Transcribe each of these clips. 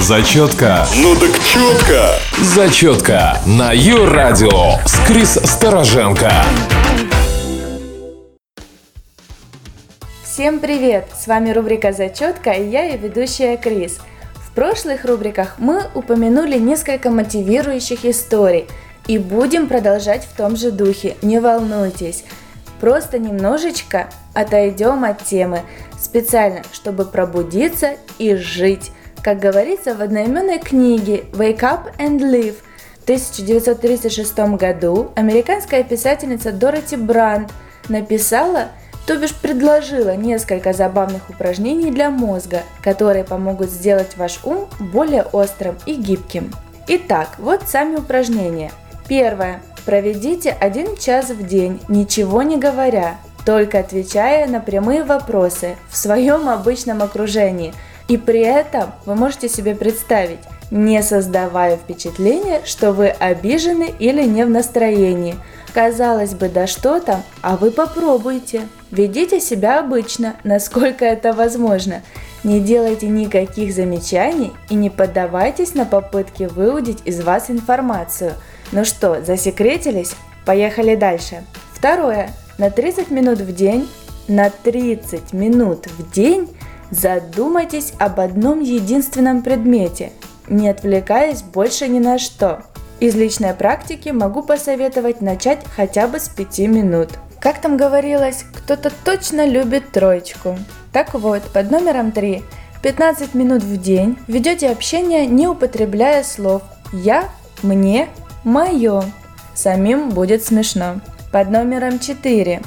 Зачетка. Ну так четко. Зачетка на Ю-радио с Крис Стороженко. Всем привет! С вами рубрика «Зачетка» и я, ее ведущая Крис. В прошлых рубриках мы упомянули несколько мотивирующих историй и будем продолжать в том же духе, не волнуйтесь. Просто немножечко отойдем от темы, специально, чтобы пробудиться и жить. Как говорится в одноименной книге «Wake up and live», в 1936 году американская писательница Дороти Бранд написала – то бишь предложила несколько забавных упражнений для мозга, которые помогут сделать ваш ум более острым и гибким. Итак, вот сами упражнения. Первое. Проведите один час в день, ничего не говоря, только отвечая на прямые вопросы в своем обычном окружении. И при этом вы можете себе представить, не создавая впечатления, что вы обижены или не в настроении. Казалось бы, да что там, а вы попробуйте. Ведите себя обычно, насколько это возможно. Не делайте никаких замечаний и не поддавайтесь на попытки выудить из вас информацию. Ну что, засекретились? Поехали дальше. Второе. На 30 минут в день, на 30 минут в день задумайтесь об одном единственном предмете, не отвлекаясь больше ни на что. Из личной практики могу посоветовать начать хотя бы с 5 минут. Как там говорилось, кто-то точно любит троечку. Так вот, под номером 3 15 минут в день ведете общение, не употребляя слов «я», «мне», «моё». Самим будет смешно. Под номером 4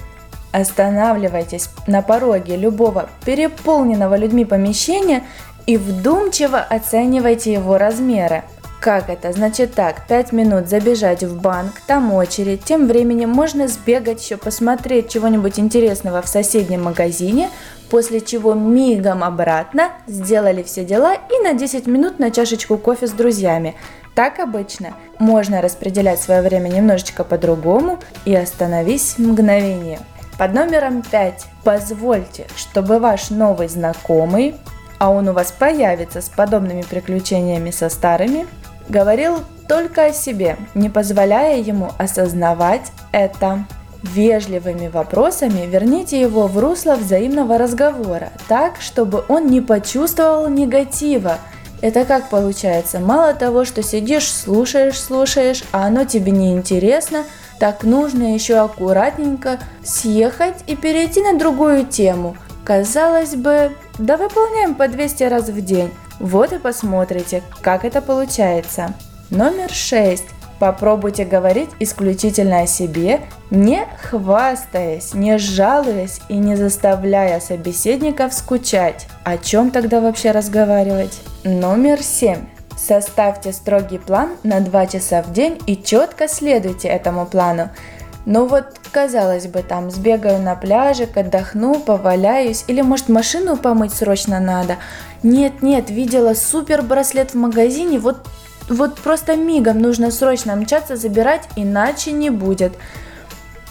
останавливайтесь на пороге любого переполненного людьми помещения и вдумчиво оценивайте его размеры. Как это? Значит так, 5 минут забежать в банк, там очередь, тем временем можно сбегать еще посмотреть чего-нибудь интересного в соседнем магазине, после чего мигом обратно, сделали все дела и на 10 минут на чашечку кофе с друзьями. Так обычно. Можно распределять свое время немножечко по-другому и остановись мгновение. Под номером 5 позвольте, чтобы ваш новый знакомый, а он у вас появится с подобными приключениями со старыми, Говорил только о себе, не позволяя ему осознавать это. Вежливыми вопросами верните его в русло взаимного разговора, так, чтобы он не почувствовал негатива. Это как получается? Мало того, что сидишь, слушаешь, слушаешь, а оно тебе не интересно, так нужно еще аккуратненько съехать и перейти на другую тему. Казалось бы, да выполняем по 200 раз в день. Вот и посмотрите, как это получается. Номер 6. Попробуйте говорить исключительно о себе, не хвастаясь, не жалуясь и не заставляя собеседников скучать. О чем тогда вообще разговаривать? Номер 7. Составьте строгий план на 2 часа в день и четко следуйте этому плану. Ну вот, казалось бы, там сбегаю на пляжик, отдохну, поваляюсь, или может машину помыть срочно надо. Нет, нет, видела супер браслет в магазине, вот, вот просто мигом нужно срочно мчаться забирать, иначе не будет.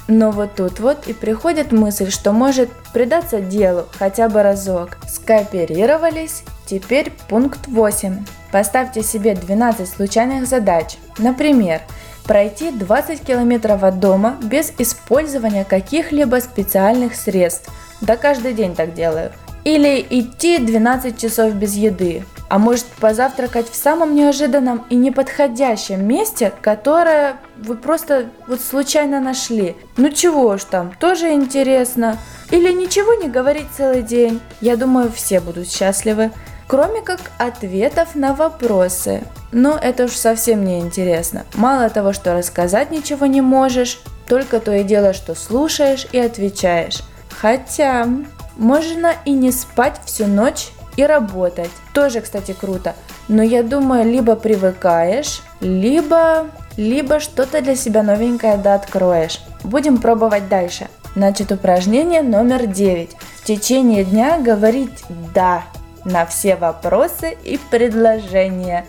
Но вот тут вот и приходит мысль, что может предаться делу хотя бы разок. Скооперировались, теперь пункт 8. Поставьте себе 12 случайных задач. Например, пройти 20 километров от дома без использования каких-либо специальных средств. Да каждый день так делаю. Или идти 12 часов без еды. А может позавтракать в самом неожиданном и неподходящем месте, которое вы просто вот случайно нашли. Ну чего ж там, тоже интересно. Или ничего не говорить целый день. Я думаю, все будут счастливы кроме как ответов на вопросы. Но это уж совсем не интересно. Мало того, что рассказать ничего не можешь, только то и дело, что слушаешь и отвечаешь. Хотя можно и не спать всю ночь и работать. Тоже, кстати, круто. Но я думаю, либо привыкаешь, либо, либо что-то для себя новенькое да откроешь. Будем пробовать дальше. Значит, упражнение номер 9. В течение дня говорить «да» на все вопросы и предложения.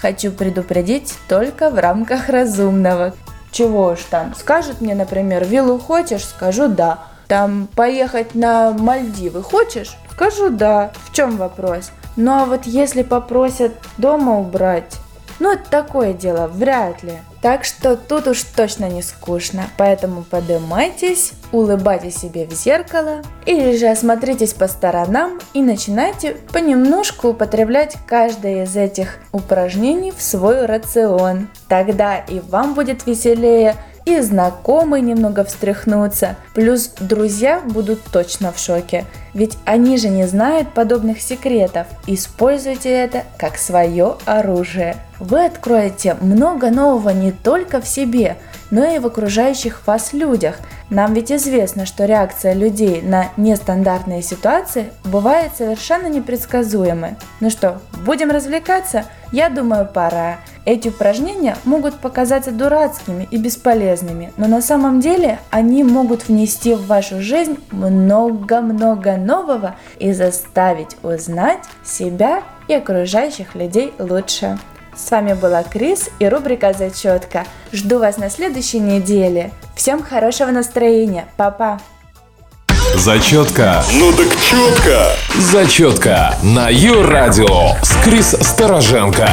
Хочу предупредить только в рамках разумного. Чего уж там, скажут мне, например, виллу хочешь, скажу да. Там поехать на Мальдивы хочешь? Скажу да. В чем вопрос? Ну а вот если попросят дома убрать, ну это такое дело, вряд ли. Так что тут уж точно не скучно. Поэтому поднимайтесь, улыбайтесь себе в зеркало или же осмотритесь по сторонам и начинайте понемножку употреблять каждое из этих упражнений в свой рацион. Тогда и вам будет веселее, и знакомые немного встряхнутся, плюс друзья будут точно в шоке, ведь они же не знают подобных секретов. Используйте это как свое оружие. Вы откроете много нового не только в себе, но и в окружающих вас людях. Нам ведь известно, что реакция людей на нестандартные ситуации бывает совершенно непредсказуемой. Ну что, будем развлекаться? Я думаю, пора. Эти упражнения могут показаться дурацкими и бесполезными, но на самом деле они могут внести в вашу жизнь много-много нового и заставить узнать себя и окружающих людей лучше. С вами была Крис и рубрика «Зачетка». Жду вас на следующей неделе. Всем хорошего настроения. Папа. Зачетка. Ну так четко. Зачетка на Ю-радио с Крис Стороженко.